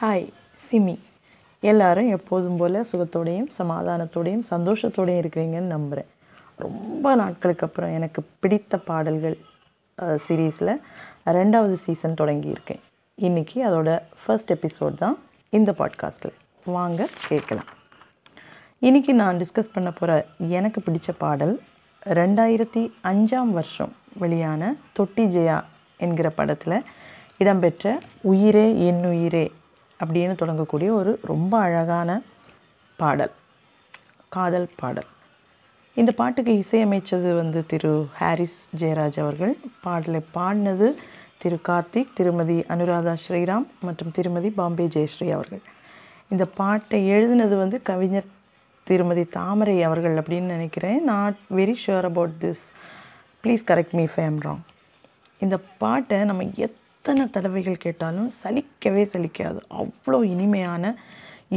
Hi SIMI. எல்லாரும் எப்போதும் போல் சுகத்தோடையும் சமாதானத்தோடையும் சந்தோஷத்தோடையும் இருக்கிறீங்கன்னு நம்புகிறேன் ரொம்ப நாட்களுக்கு அப்புறம் எனக்கு பிடித்த பாடல்கள் சீரீஸில் ரெண்டாவது சீசன் தொடங்கியிருக்கேன் இன்றைக்கி அதோட ஃபர்ஸ்ட் எபிசோட் தான் இந்த பாட்காஸ்ட்டில் வாங்க கேட்கலாம். இன்றைக்கி நான் டிஸ்கஸ் பண்ண போகிற எனக்கு பிடித்த பாடல் ரெண்டாயிரத்தி அஞ்சாம் வருஷம் வெளியான தொட்டி ஜெயா என்கிற படத்தில் இடம்பெற்ற உயிரே என் உயிரே அப்படின்னு தொடங்கக்கூடிய ஒரு ரொம்ப அழகான பாடல். காதல் பாடல். இந்த பாட்டுக்கு இசையமைச்சது வந்து திரு ஹாரிஸ் ஜெயராஜ் அவர்கள். பாடலை பாடினது திரு கார்த்திக் திருமதி அனுராதா ஸ்ரீராம் மற்றும் திருமதி பாம்பே ஜெயஸ்ரீ அவர்கள். இந்த பாட்டை எழுதினது வந்து கவிஞர் திருமதி தாமரை அவர்கள் அப்படின்னு நினைக்கிறேன். Not very sure about this please correct me if I'm wrong இந்த பாட்டை நம்ம எத் எத்தனை தடவைகள் கேட்டாலும் சலிக்கவே சலிக்காது. அவ்வளோ இனிமையான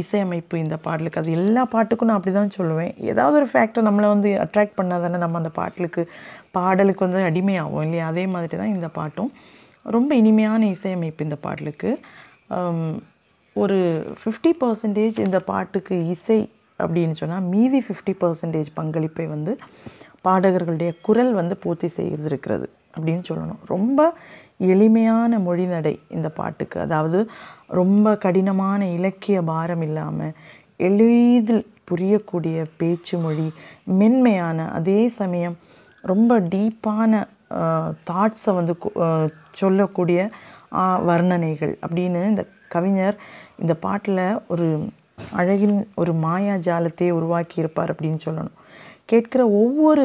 இசையமைப்பு இந்த பாடலுக்கு. அது எல்லா பாட்டுக்கும் நான் அப்படி தான் சொல்லுவேன். ஏதாவது ஒரு ஃபேக்டர் நம்மளை வந்து அட்ராக்ட் பண்ணால் தானே நம்ம அந்த பாட்டுக்கு பாடலுக்கு வந்து அடிமையாகும் இல்லையா? அதே மாதிரி தான் இந்த பாட்டும். ரொம்ப இனிமையான இசையமைப்பு இந்த பாடலுக்கு. ஒரு ஃபிஃப்டி பர்சன்டேஜ் இந்த பாட்டுக்கு இசை அப்படின்னு சொன்னால் மீதி ஃபிஃப்டி பர்சன்டேஜ் பங்களிப்பை வந்து பாடகர்களுடைய குரல் வந்து பூர்த்தி செய்திருக்கிறது. அப்படின்னு சொல்லணும். ரொம்ப எளிமையான மொழிநடை இந்த பாட்டுக்கு. அதாவது ரொம்ப கடினமான இலக்கிய பாரம் இல்லாமல் எளிதில் புரியக்கூடிய பேச்சு மொழி மென்மையான அதே சமயம் ரொம்ப டீப்பான தாட்ஸை வந்து சொல்லக்கூடிய வர்ணனைகள் அப்படின்னு இந்த கவிஞர் இந்த பாட்டில் ஒரு அழகின் ஒரு மாயா ஜாலத்தையே உருவாக்கி இருப்பார் அப்படின்னு சொல்லணும். கேட்குற ஒவ்வொரு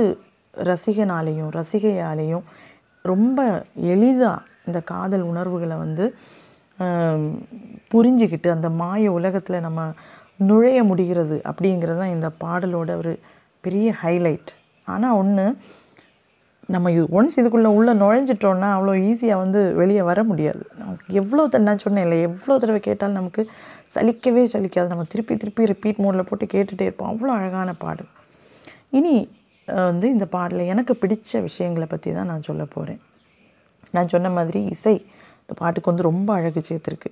ரசிகனாலேயும் ரசிகையாலேயும் ரொம்ப எளிதாக இந்த காதல் உணர்வுகளை வந்து புரிஞ்சிக்கிட்டு அந்த மாய உலகத்தில் நம்ம நுழைய முடிகிறது அப்படிங்கிறது தான் இந்த பாடலோட ஒரு பெரிய ஹைலைட் ஆனால் ஒன்று நம்ம இது ஒன்ஸ் இதுக்குள்ளே உள்ளே நுழைஞ்சிட்டோன்னா அவ்வளோ ஈஸியாக வந்து வெளியே வர முடியாது. எவ்வளோ தடவை நான் சொன்னேன் இல்லை எவ்வளோ தடவை கேட்டாலும் நமக்கு சலிக்கவே சலிக்காது. நம்ம திருப்பி திருப்பி ரிப்பீட் மோடில் போட்டு கேட்டுகிட்டே இருப்போம். அவ்வளோ அழகான பாடல். இனி வந்து இந்த பாடலில் எனக்கு பிடித்த விஷயங்களை பற்றி தான் நான் சொல்ல போகிறேன் நான் சொன்ன மாதிரி இசை இந்த பாட்டுக்கு வந்து ரொம்ப அழகு சேர்த்துருக்கு.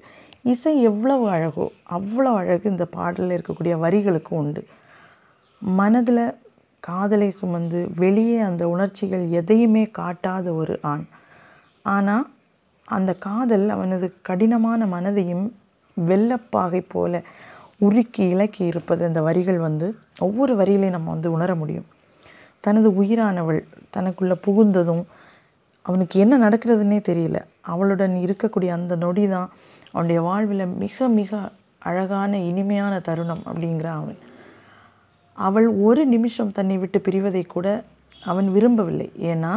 இசை எவ்வளவு அழகோ அவ்வளோ அழகு இந்த பாடலில் இருக்கக்கூடிய வரிகளுக்கும் உண்டு. மனதில் காதலை சுமந்து வெளியே அந்த உணர்ச்சிகள் எதையுமே காட்டாத ஒரு ஆண். ஆனால் அந்த காதல் அவனது கடினமான மனதையும் வெள்ளப்பாகை போல உருக்கி இலக்கி இருப்பது அந்த வரிகள் வந்து ஒவ்வொரு வரியிலையும் நம்ம வந்து உணர முடியும். தனது உயிரானவள் தனக்குள்ளே புகுந்ததும் அவனுக்கு என்ன நடக்கிறதுனே தெரியல. அவளுடன் இருக்கக்கூடிய அந்த நொடி தான் அவனுடைய வாழ்வில் மிக மிக அழகான இனிமையான தருணம் அப்படிங்கிற அவன். அவள் ஒரு நிமிஷம் தன்னை விட்டு பிரிவதை கூட அவன் விரும்பவில்லை. ஏன்னா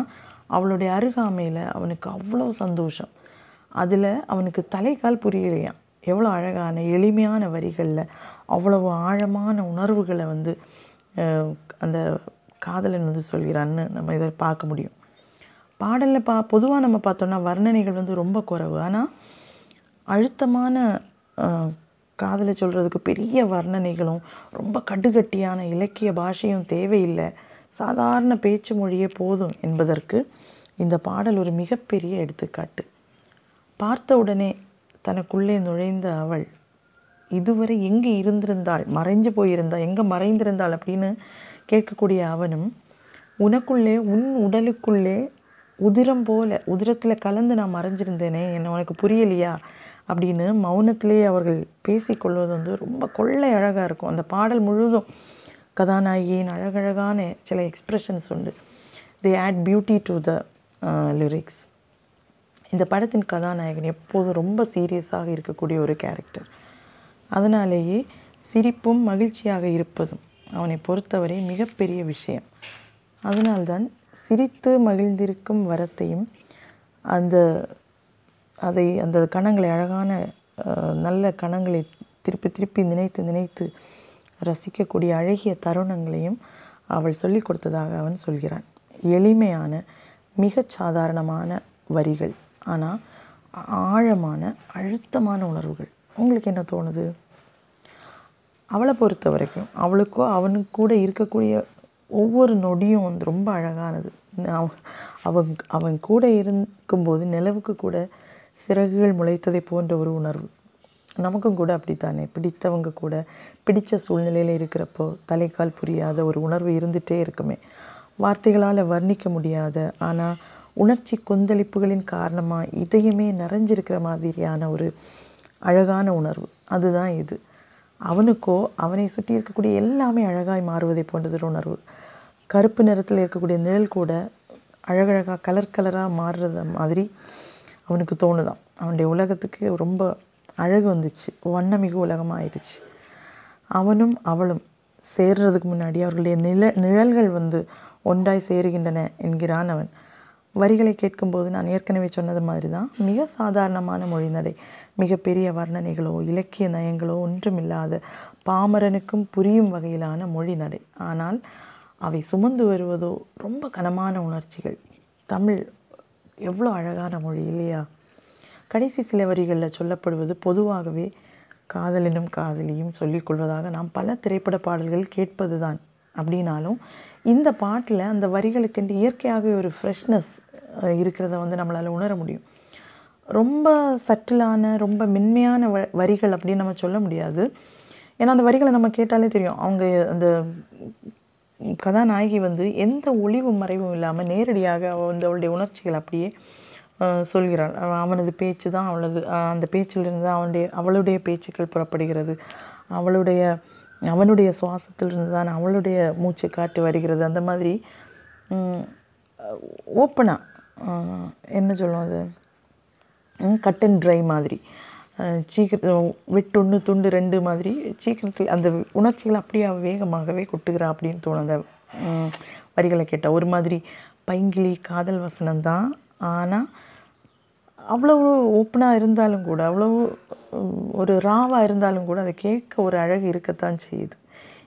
அவளுடைய அருகாமையில் அவனுக்கு அவ்வளோ சந்தோஷம். அதில் அவனுக்கு தலைக்கால் புரியலையாம் எவ்வளோ அழகான எளிமையான வரிகளில் அவ்வளவு ஆழமான உணர்வுகளை வந்து அந்த காதலன் வந்து சொல்கிறான்னு நம்ம இதை பார்க்க முடியும். பாடலில் பா பொதுவாக நம்ம பார்த்தோன்னா வர்ணனைகள் வந்து ரொம்ப குறைவு. ஆனால் அழுத்தமான காதலை சொல்கிறதுக்கு பெரிய வர்ணனைகளும் ரொம்ப கடுகட்டியான இலக்கிய பாஷையும் தேவையில்லை. சாதாரண பேச்சு மொழியே போதும் என்பதற்கு இந்த பாடல் ஒரு மிகப்பெரிய எடுத்துக்காட்டு. பார்த்த உடனே தனக்குள்ளே நுழைந்த அவள் இதுவரை எங்கே இருந்திருந்தாள்? மறைஞ்சு போயிருந்தாள் எங்கே மறைந்திருந்தாள்? அப்படின்னு கேட்கக்கூடிய அவனும் உனக்குள்ளே உன் உடலுக்குள்ளே உதிரம் போல உதிரத்தில் கலந்து நான் மறைஞ்சிருந்தேனே என்ன உனக்கு புரியலையா? அப்படின்னு மௌனத்திலேயே அவர்கள் பேசிக்கொள்வது வந்து ரொம்ப கொள்ளை அழகாக இருக்கும். அந்த பாடல் முழுதும் கதாநாயகியின் அழகழகான சில எக்ஸ்ப்ரெஷன்ஸ் உண்டு. They add beauty to the lyrics இந்த படத்தின் கதாநாயகன் எப்போதும் ரொம்ப சீரியஸாக இருக்கக்கூடிய ஒரு கேரக்டர் அதனாலேயே சிரிப்பும் மகிழ்ச்சியாக இருப்பதும் அவனை பொறுத்தவரை மிகப்பெரிய விஷயம். அதனால்தான் சிரித்து மகிழ்ந்திருக்கும் வரத்தையும் அந்த அதை அந்த கணங்களை அழகான நல்ல கணங்களை திருப்பி திருப்பி நினைத்து நினைத்து ரசிக்கக்கூடிய அழகிய தருணங்களையும் அவள் சொல்லி கொடுத்ததாக அவன் சொல்கிறான். எளிமையான மிகச் சாதாரணமான வரிகள். ஆனால் ஆழமான அழுத்தமான உணர்வுகள். உங்களுக்கு என்ன தோணுது? அவளை பொறுத்த வரைக்கும் அவளுக்கோ அவனுக்கு கூட இருக்கக்கூடிய ஒவ்வொரு நொடியும் வந்து ரொம்ப அழகானது. அவன் அவன் கூட இருக்கும்போது நிலவுக்கு கூட சிறகுகள் முளைத்ததை போன்ற ஒரு உணர்வு. நமக்கும் கூட அப்படித்தானே? பிடித்தவங்க கூட பிடித்த சூழ்நிலையில் இருக்கிறப்போ தலைக்கால் புரியாத ஒரு உணர்வு இருந்துகிட்டே இருக்குமே. வார்த்தைகளால் வர்ணிக்க முடியாத ஆனால் உணர்ச்சி கொந்தளிப்புகளின் காரணமாக இதயமே நிறைஞ்சிருக்கிற மாதிரியான ஒரு அழகான உணர்வு. அதுதான் இது. அவனுக்கோ அவனை சுற்றி இருக்கக்கூடிய எல்லாமே அழகாய் மாறுவதை போன்றது உணர்வு. கருப்பு நிறத்தில் இருக்கக்கூடிய நிழல் கூட அழகழகாக கலர் கலராக மாறுறது மாதிரி அவனுக்கு தோணுதான் அவனுடைய உலகத்துக்கு ரொம்ப அழகு வந்துச்சு. வண்ணமிகு உலகமாக ஆயிடுச்சு அவனும் அவளும் சேர்றதுக்கு முன்னாடி அவர்களுடைய நிழ நிழல்கள் வந்து ஒன்றாய் சேருகின்றன என்கிறான் அவன். வரிகளை கேட்கும்போது நான் ஏற்கனவே சொன்னது மாதிரி தான் மிக சாதாரணமான மொழிநடை மிகப்பெரிய வர்ணனைகளோ இலக்கிய நயங்களோ ஒன்றுமில்லாத பாமரனுக்கும் புரியும் வகையிலான மொழிநடை ஆனால் அவை சுமந்து வருவதோ ரொம்ப கனமான உணர்ச்சிகள். தமிழ் எவ்வளோ அழகான மொழி இல்லையா? கடைசி சில வரிகளில் சொல்லப்படுவது பொதுவாகவே காதலனும் காதலியும் சொல்லிக்கொள்வதாக நாம் பல திரைப்பட பாடல்கள் கேட்பது தான் அப்படின்னாலும் இந்த பாட்டில் அந்த வரிகளுக்கென்று இயற்கையாகவே ஒரு ஃப்ரெஷ்னஸ் இருக்கிறத வந்து நம்மளால் உணர முடியும். ரொம்ப சட்டிலான ரொம்ப மென்மையான வ வரிகள் அப்படின்னு நம்ம சொல்ல முடியாது. ஏன்னா அந்த வரிகளை நம்ம கேட்டாலே தெரியும். அவங்க அந்த கதாநாயகி வந்து எந்த ஒளிவும் மறைவும் இல்லாமல் நேரடியாக அவள் வந்து அவளுடைய உணர்ச்சிகள் அப்படியே சொல்கிறாள். அவனது பேச்சு தான் அவளது அந்த பேச்சிலிருந்து அவனுடைய அவளுடைய பேச்சுக்கள் புறப்படுகிறது. அவளுடைய அவனுடைய சுவாசத்திலிருந்து தான் அவளுடைய மூச்சு காற்று வருகிறது. அந்த மாதிரி ஓப்பனாக என்ன சொல்லுவோம் அது? கட் அண்ட் ட்ரை மாதிரி. சீக்கிரம் வெட்டொன்று துண்டு ரெண்டு மாதிரி சீக்கிரத்தில் அந்த உணர்ச்சிகள் அப்படியே வேகமாகவே கொட்டுகிறா அப்படின்னு தோணும். அந்த வரிகளை கேட்டால் ஒரு மாதிரி பைங்கிலி காதல் வசனம் தான். ஆனால் அவ்வளவு ஓப்பனாக இருந்தாலும் கூட அவ்வளவு ஒரு ராவாக இருந்தாலும் கூட அதை கேட்க ஒரு அழகு இருக்கத்தான் செய்யுது.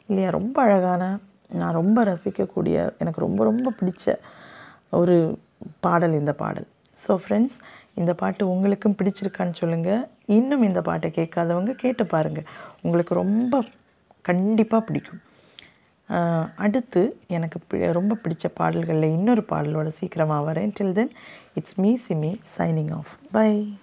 இல்லையா? ரொம்ப அழகான நான் ரொம்ப ரசிக்கக்கூடிய எனக்கு ரொம்ப ரொம்ப பிடிச்ச ஒரு பாடல் இந்த பாடல். ஸோ ஃப்ரெண்ட்ஸ் இந்த பாட்டு உங்களுக்கும் பிடிச்சிருக்கான்னு சொல்லுங்கள் இன்னும் இந்த பாட்டை கேட்காதவங்க கேட்டு பாருங்கள் உங்களுக்கு ரொம்ப கண்டிப்பாக பிடிக்கும். அடுத்து எனக்கு ரொம்ப பிடிச்ச பாடல்களில் இன்னொரு பாடலோட சீக்கிரமாக வரேன். Till then it's me Simi signing off bye